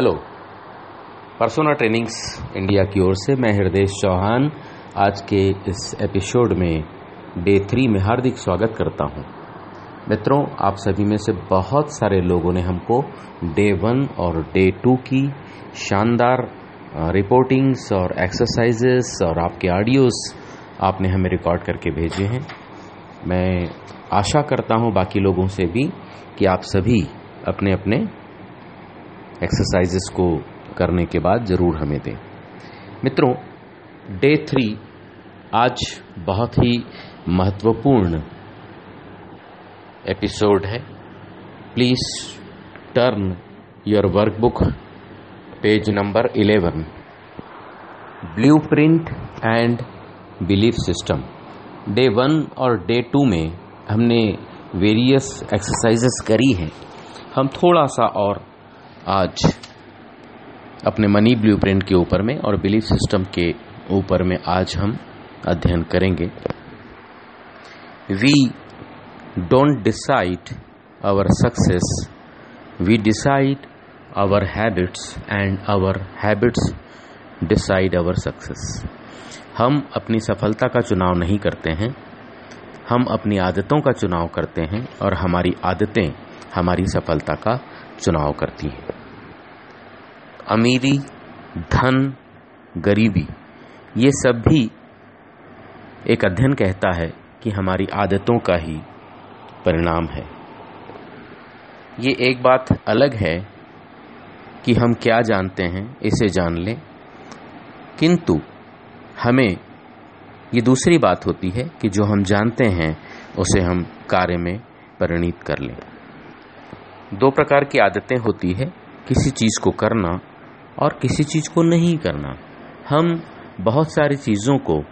Hello persona trainings India की ओर से मैं हृदय चौहान आज के इस एपिसोड में डे थ्री में हार्दिक स्वागत करता हूँ। मित्रों, आप सभी में से बहुत सारे लोगों ने हमको डे वन और डे टू की शानदार रिपोर्टिंग्स और एक्सरसाइजेस और आपके ऑडियोज आपने हमें रिकॉर्ड करके भेजे हैं। मैं आशा करता हूँ बाकी लोगों से भी कि आप सभी अपने अपने एक्सरसाइजेस को करने के बाद ज़रूर हमें दें। मित्रों डे थ्री आज बहुत ही महत्वपूर्ण एपिसोड है। Please turn your workbook page number eleven blueprint and belief system day one और डे टू में हमने वेरियस एक्सरसाइजेस करी हैं। हम थोड़ा सा और आज अपने मनी ब्लूप्रिंट के ऊपर में और बिलीफ सिस्टम के ऊपर में आज हम अध्ययन करेंगे। We don't decide our success we decide our habits and our habits decide our success हम अपनी सफलता का चुनाव नहीं करते हैं, हम अपनी आदतों का चुनाव करते हैं और हमारी आदतें हमारी सफलता का चुनाव करती हैं। अमीरी, धन, गरीबी, ये सब भी एक अध्ययन कहता है कि हमारी आदतों का ही परिणाम है। ये एक बात अलग है कि हम क्या जानते हैं, इसे जान लें। किंतु हमें ये दूसरी बात होती है कि जो हम जानते हैं, उसे हम कार्य में परिणित कर लें। दो प्रकार की आदतें होती है, किसी चीज़ को करना और किसी चीज़ को नहीं करना। हम बहुत सारी चीज़ों को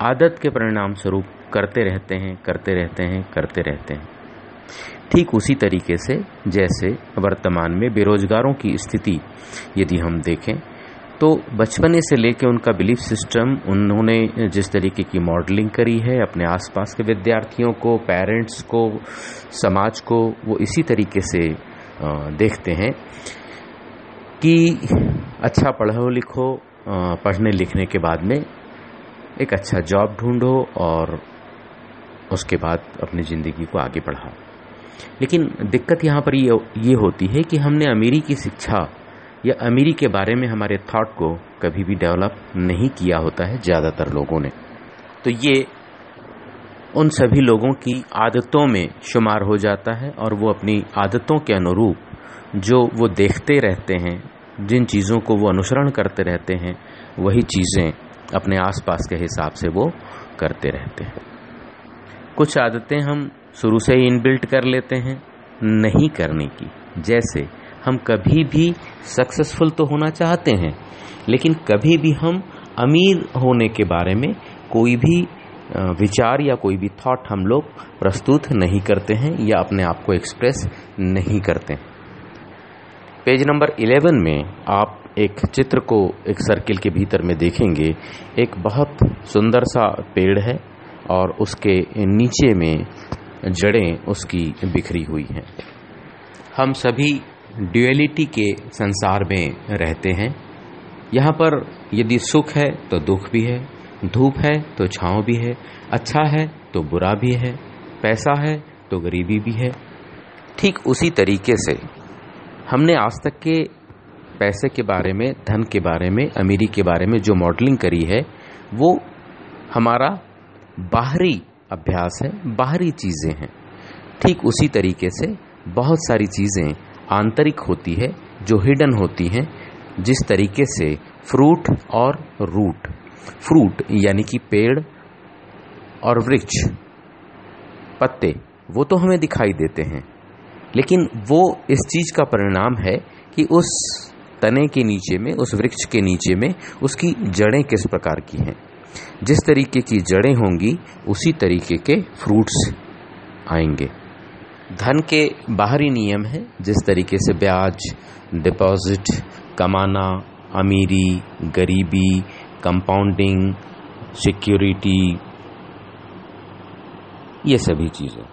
आदत के परिणाम स्वरूप करते रहते हैं, करते रहते हैं, करते रहते हैं। ठीक उसी तरीके से, जैसे वर्तमान में बेरोजगारों की स्थिति यदि हम देखें तो बचपने से लेके उनका बिलीफ सिस्टम, उन्होंने जिस तरीके की मॉडलिंग करी है, अपने आसपास के विद्यार्थियों को, पेरेंट्स को, समाज को, वो इसी तरीके से देखते हैं कि अच्छा पढ़ो लिखो पढ़ने लिखने के बाद में एक अच्छा जॉब ढूंढो और उसके बाद अपनी ज़िंदगी को आगे बढ़ाओ। लेकिन दिक्कत यहाँ पर ये ये होती है कि हमने अमीरी की शिक्षा या अमीरी के बारे में हमारे थॉट को कभी भी डेवलप नहीं किया होता है ज़्यादातर लोगों ने। तो ये उन सभी लोगों की आदतों में शुमार हो जाता है और वो अपनी आदतों के अनुरूप जो वो देखते रहते हैं, जिन चीज़ों को वो अनुसरण करते रहते हैं, वही चीज़ें अपने आसपास के हिसाब से वो करते रहते हैं। कुछ आदतें हम शुरू से ही इनबिल्ट कर लेते हैं, नहीं करने की। जैसे हम कभी भी सक्सेसफुल तो होना चाहते हैं, लेकिन कभी भी हम अमीर होने के बारे में कोई भी विचार या कोई भी थॉट हम लोग प्रस्तुत नहीं करते हैं या अपने आप को एक्सप्रेस नहीं करते। पेज नंबर 11 में आप एक चित्र को एक सर्किल के भीतर में देखेंगे। एक बहुत सुंदर सा पेड़ है और उसके नीचे में जड़ें उसकी बिखरी हुई हैं। हम सभी ड्यूएलिटी के संसार में रहते हैं। यहाँ पर यदि सुख है तो दुख भी है। धूप है तो छाँव भी है अच्छा है तो बुरा भी है, पैसा है तो गरीबी भी है। ठीक उसी तरीके से हमने आज तक के पैसे के बारे में, धन के बारे में, अमीरी के बारे में जो मॉडलिंग करी है, वो हमारा बाहरी अभ्यास है, बाहरी चीज़ें हैं। ठीक उसी तरीके से बहुत सारी चीज़ें आंतरिक होती है, जो हिडन होती हैं, जिस तरीके से फ्रूट और रूट फ्रूट, यानी कि पेड़ और वृक्ष, पत्ते, वो तो हमें दिखाई देते हैं। लेकिन वो इस चीज़ का परिणाम है कि उस तने के नीचे में, उस वृक्ष के नीचे में, उसकी जड़ें किस प्रकार की हैं। जिस तरीके की जड़ें होंगी, उसी तरीके के फ्रूट्स आएँगे। धन के बाहरी नियम है, जिस तरीके से ब्याज, डिपॉजिट, कमाना, अमीरी, गरीबी कंपाउंडिंग सिक्योरिटी ये सभी चीज़ें।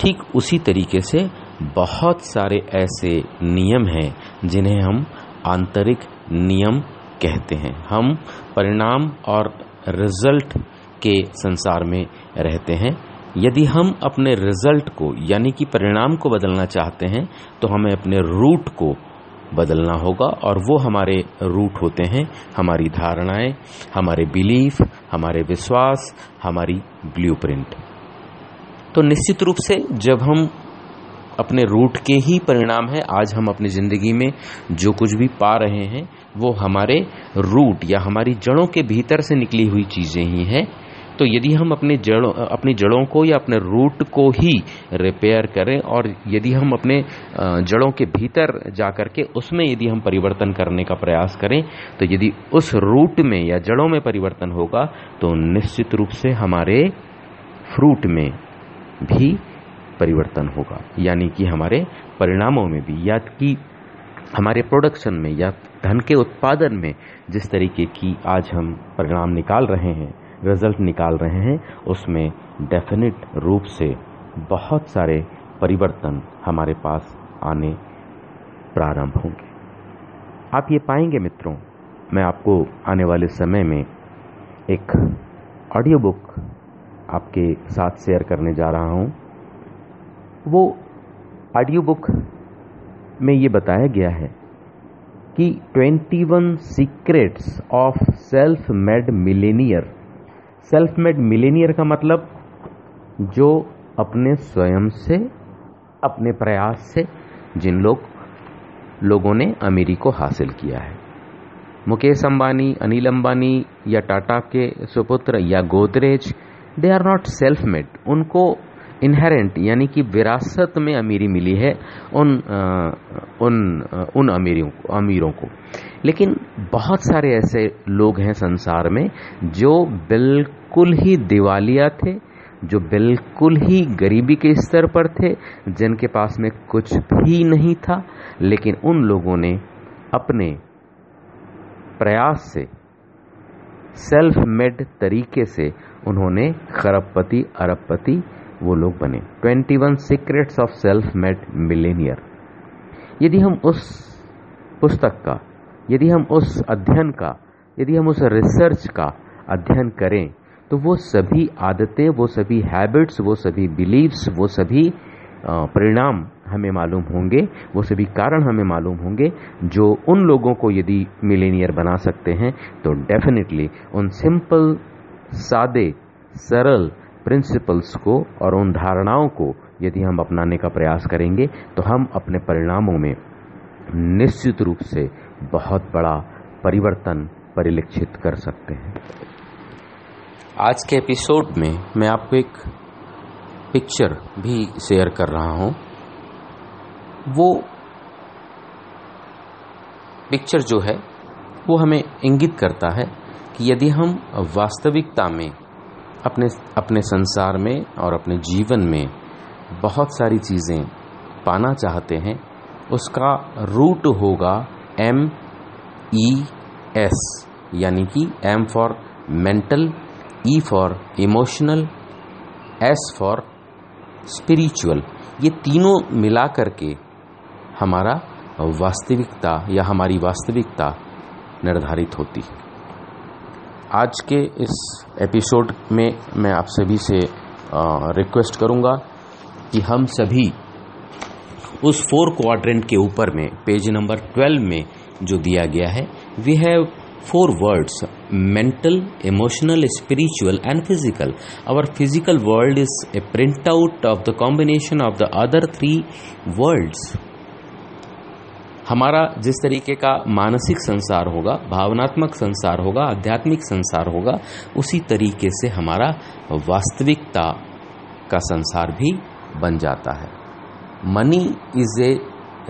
ठीक उसी तरीके से बहुत सारे ऐसे नियम हैं जिन्हें हम आंतरिक नियम कहते हैं। हम परिणाम और रिज़ल्ट के संसार में रहते हैं। यदि हम अपने रिज़ल्ट को, यानी कि परिणाम को बदलना चाहते हैं तो हमें अपने रूट को बदलना होगा और वो हमारे रूट होते हैं, हमारी धारणाएँ, हमारे बिलीफ, हमारे विश्वास, हमारी ब्लूप्रिंट। तो निश्चित रूप से जब हम अपने रूट के ही परिणाम है, आज हम अपनी ज़िंदगी में जो कुछ भी पा रहे हैं, वो हमारे रूट या हमारी जड़ों के भीतर से निकली हुई चीज़ें ही हैं। तो यदि हम अपने जड़ों, अपनी जड़ों को या अपने रूट को ही रिपेयर करें और यदि हम अपने जड़ों के भीतर जा कर के उसमें यदि हम परिवर्तन करने का प्रयास करें तो यदि उस रूट में या जड़ों में परिवर्तन होगा तो निश्चित रूप से हमारे फ्रूट में भी परिवर्तन होगा। यानी कि हमारे परिणामों में भी, या कि हमारे प्रोडक्शन में, या धन के उत्पादन में, जिस तरीके की आज हम परिणाम निकाल रहे हैं रिज़ल्ट निकाल रहे हैं, उसमें डेफिनेट रूप से बहुत सारे परिवर्तन हमारे पास आने प्रारंभ होंगे। आप ये पाएँगे मित्रों, मैं आपको आने वाले समय में एक ऑडियो बुक आपके साथ शेयर करने जा रहा हूँ। वो ऑडियो बुक में ये बताया गया है कि 21 secrets of self made millionaire self made millionaire का मतलब जो अपने स्वयं से, अपने प्रयास से, जिन लोग, लोगों ने अमीरी को हासिल किया है। मुकेश अंबानी, अनिल अंबानी या टाटा के सुपुत्र या Godrej they are not self made उनको इनहेरेंट यानी कि विरासत में अमीरी मिली है उन उन उन अमीरों अमीरों को। लेकिन बहुत सारे ऐसे लोग हैं संसार में जो बिल्कुल ही दिवालिया थे, जो बिल्कुल ही गरीबी के स्तर पर थे, जिनके पास में कुछ भी नहीं था, लेकिन उन लोगों ने अपने प्रयास से सेल्फ मेड तरीके से उन्होंने खरबपति, अरबपति वो लोग बने। 21 secrets of self made millionaire यदि हम उस पुस्तक का, यदि हम उस अध्ययन का, यदि हम उस रिसर्च का अध्ययन करें तो वो सभी आदतें, वो सभी हैबिट्स वो सभी बिलीव्स वो सभी परिणाम हमें मालूम होंगे, वो सभी कारण हमें मालूम होंगे, जो उन लोगों को यदि मिलेनियर बना सकते हैं तो डेफिनेटली उन सिंपल सादे, सरल प्रिंसिपल्स को और उन धारणाओं को यदि हम अपनाने का प्रयास करेंगे तो हम अपने परिणामों में निश्चित रूप से बहुत बड़ा परिवर्तन परिलक्षित कर सकते हैं। आज के एपिसोड में मैं आपको एक पिक्चर भी शेयर कर रहा हूँ। वो पिक्चर जो है, वो हमें इंगित करता है कि यदि हम वास्तविकता में अपने अपने संसार में और अपने जीवन में बहुत सारी चीज़ें पाना चाहते हैं। उसका रूट होगा एम ई एस यानी कि M for mental E for emotional S for spiritual ये तीनों मिला करके हमारा वास्तविकता या हमारी वास्तविकता निर्धारित होती है। आज के इस एपिसोड में मैं आप सभी से रिक्वेस्ट करूँगा कि हम सभी उस फोर क्वाड्रेंट के ऊपर में पेज नंबर ट्वेल्व में जो दिया गया है we have four words mental emotional spiritual and physical our physical world is a print out of the combination of the other three worlds हमारा जिस तरीके का मानसिक संसार होगा, भावनात्मक संसार होगा, आध्यात्मिक संसार होगा, उसी तरीके से हमारा वास्तविकता का संसार भी बन जाता है। मनी इज़ ए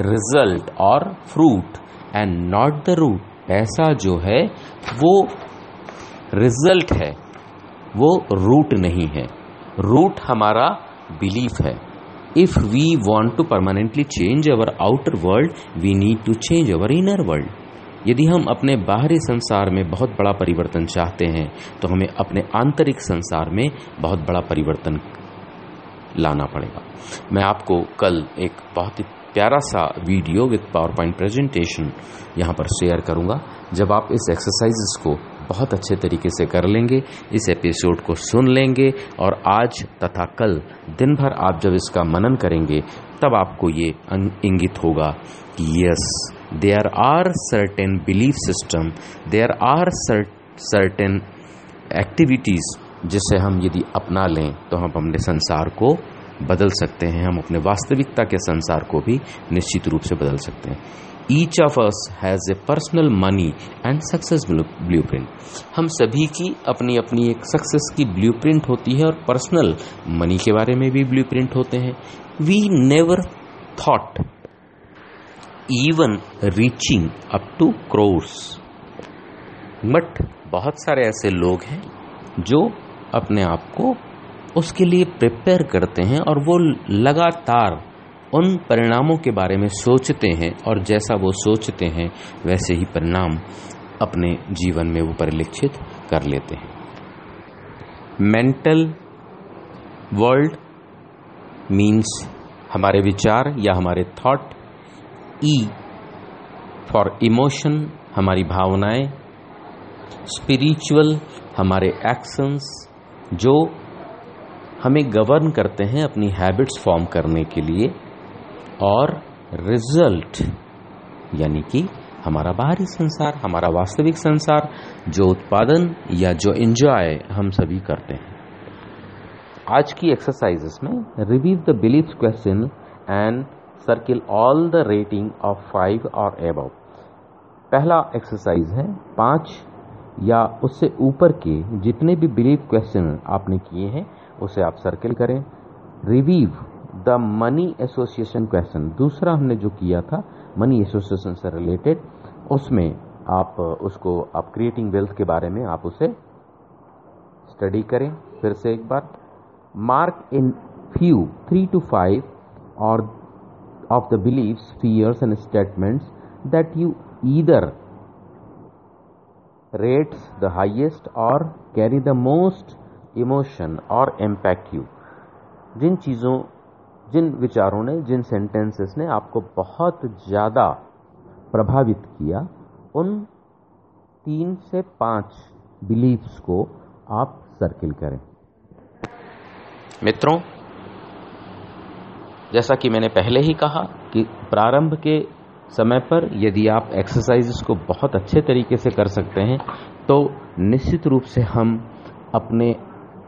रिज़ल्ट और fruit and not the root पैसा जो है, वो रिज़ल्ट है, वो रूट नहीं है। रूट हमारा बिलीफ है। If we want to permanently change our outer world, we need to change our inner world. यदि हम अपने बाहरी संसार में बहुत बड़ा परिवर्तन चाहते हैं तो हमें अपने आंतरिक संसार में बहुत बड़ा परिवर्तन लाना पड़ेगा। मैं आपको कल एक बहुत ही प्यारा सा video with power point presentation यहाँ पर शेयर करूँगा। जब आप इस एक्सरसाइज को बहुत अच्छे तरीके से कर लेंगे। इस एपिसोड को सुन लेंगे और आज तथा कल दिन भर आप जब इसका मनन करेंगे, तब आपको ये इंगित होगा कि yes there are certain belief system there are certain activities जिसे हम यदि अपना लें तो हम अपने संसार को बदल सकते हैं, हम अपने वास्तविकता के संसार को भी निश्चित रूप से बदल सकते हैं। Each of us has a personal money and success blueprint हम सभी की अपनी अपनी एक सक्सेस की ब्लू प्रिंट होती है और पर्सनल मनी के बारे में भी ब्लू प्रिंट होते हैं। We never thought even reaching up to crores but बहुत सारे ऐसे लोग हैं जो अपने आप को उसके लिए प्रिपेयर करते हैं और वो लगातार उन परिणामों के बारे में सोचते हैं और जैसा वो सोचते हैं, वैसे ही परिणाम अपने जीवन में वो परिलक्षित कर लेते हैं। मेंटल वर्ल्ड मीन्स हमारे विचार या हमारे थॉट ई फॉर इमोशन हमारी भावनाएँ स्पिरिचुअल हमारे एक्शंस जो हमें गवर्न करते हैं अपनी हैबिट्स फॉर्म करने के लिए। और रिज़ल्ट यानी कि हमारा बाहरी संसार, हमारा वास्तविक संसार, जो उत्पादन या जो एंजॉय हम सभी करते हैं। आज की एक्सरसाइजेस में review the belief question and circle all the rating of five और एबव पहला एक्सरसाइज है पाँच या उससे ऊपर के जितने भी बिलीफ क्वेश्चन आपने किए हैं, उसे आप सर्किल करें। Review the money association question. दूसरा हमने जो किया था, मनी एसोसिएशन से रिलेटेड, उसमें आप, उसको आप क्रिएटिंग वेल्थ के बारे में आप उसे स्टडी करें। फिर से एक बार। Mark in few three to five और of the beliefs fears and statements that you either rates the highest or carry the most emotion or impact you जिन चीज़ों जिन विचारों ने, जिन सेंटेंसेस ने आपको बहुत ज़्यादा प्रभावित किया, उन तीन से पाँच बिलीफ्स को आप सर्किल करें। मित्रों, जैसा कि मैंने पहले ही कहा कि प्रारंभ के समय पर यदि आप एक्सरसाइजेस को बहुत अच्छे तरीके से कर सकते हैं तो निश्चित रूप से हम अपने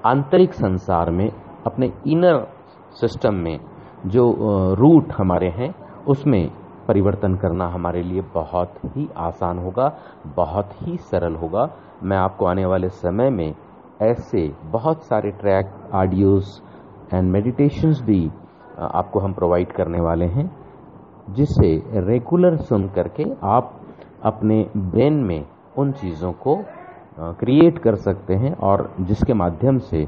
आंतरिक संसार में, अपने इनर सिस्टम में जो रूट हमारे हैं, उसमें परिवर्तन करना हमारे लिए बहुत ही आसान होगा, बहुत ही सरल होगा। मैं आपको आने वाले समय में ऐसे बहुत सारे ट्रैक ऑडियोज एंड मेडिटेशंस भी आपको हम प्रोवाइड करने वाले हैं, जिसे रेगुलर सुन करके आप अपने ब्रेन में उन चीज़ों को क्रिएट कर सकते हैं और जिसके माध्यम से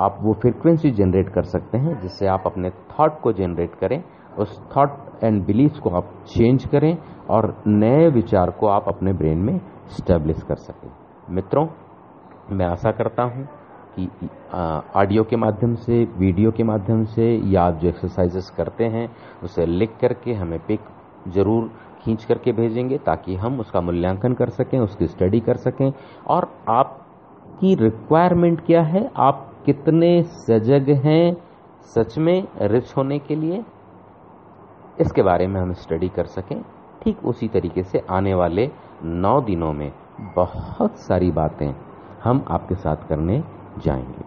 आप वो फ्रिक्वेंसी जनरेट कर सकते हैं, जिससे आप अपने थॉट को जनरेट करें, उस थॉट एंड बिलीफ को आप चेंज करें, और नए विचार को आप अपने ब्रेन में स्टेब्लिश कर सकें। मित्रों, मैं आशा करता हूँ कि ऑडियो के माध्यम से वीडियो के माध्यम से, या आप जो एक्सरसाइजेस करते हैं, उसे लिख करके हमें पिक ज़रूर खींच करके भेजेंगे, ताकि हम उसका मूल्यांकन कर सकें, उसकी स्टडी कर सकें। और आपकी रिक्वायरमेंट क्या है? आप कितने सजग हैं सच में रिच होने के लिए? इसके बारे में हम स्टडी कर सकें। ठीक उसी तरीके से आने वाले नौ दिनों में बहुत सारी बातें हम आपके साथ करने जाएँगे।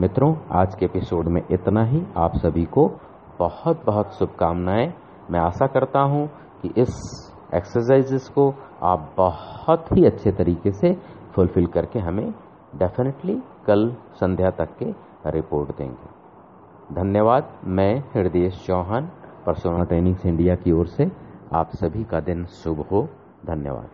मित्रों, आज के एपिसोड में इतना ही। आप सभी को बहुत बहुत शुभकामनाएँ। मैं आशा करता हूँ कि इस एक्सरसाइजेस को आप बहुत ही अच्छे तरीके से फुलफिल करके हमें डेफिनेटली कल संध्या तक के रिपोर्ट देंगे। धन्यवाद। मैं हृदय चौहान, परसोना ट्रेनिंग्स इंडिया की ओर से आप सभी का दिन शुभ हो। धन्यवाद।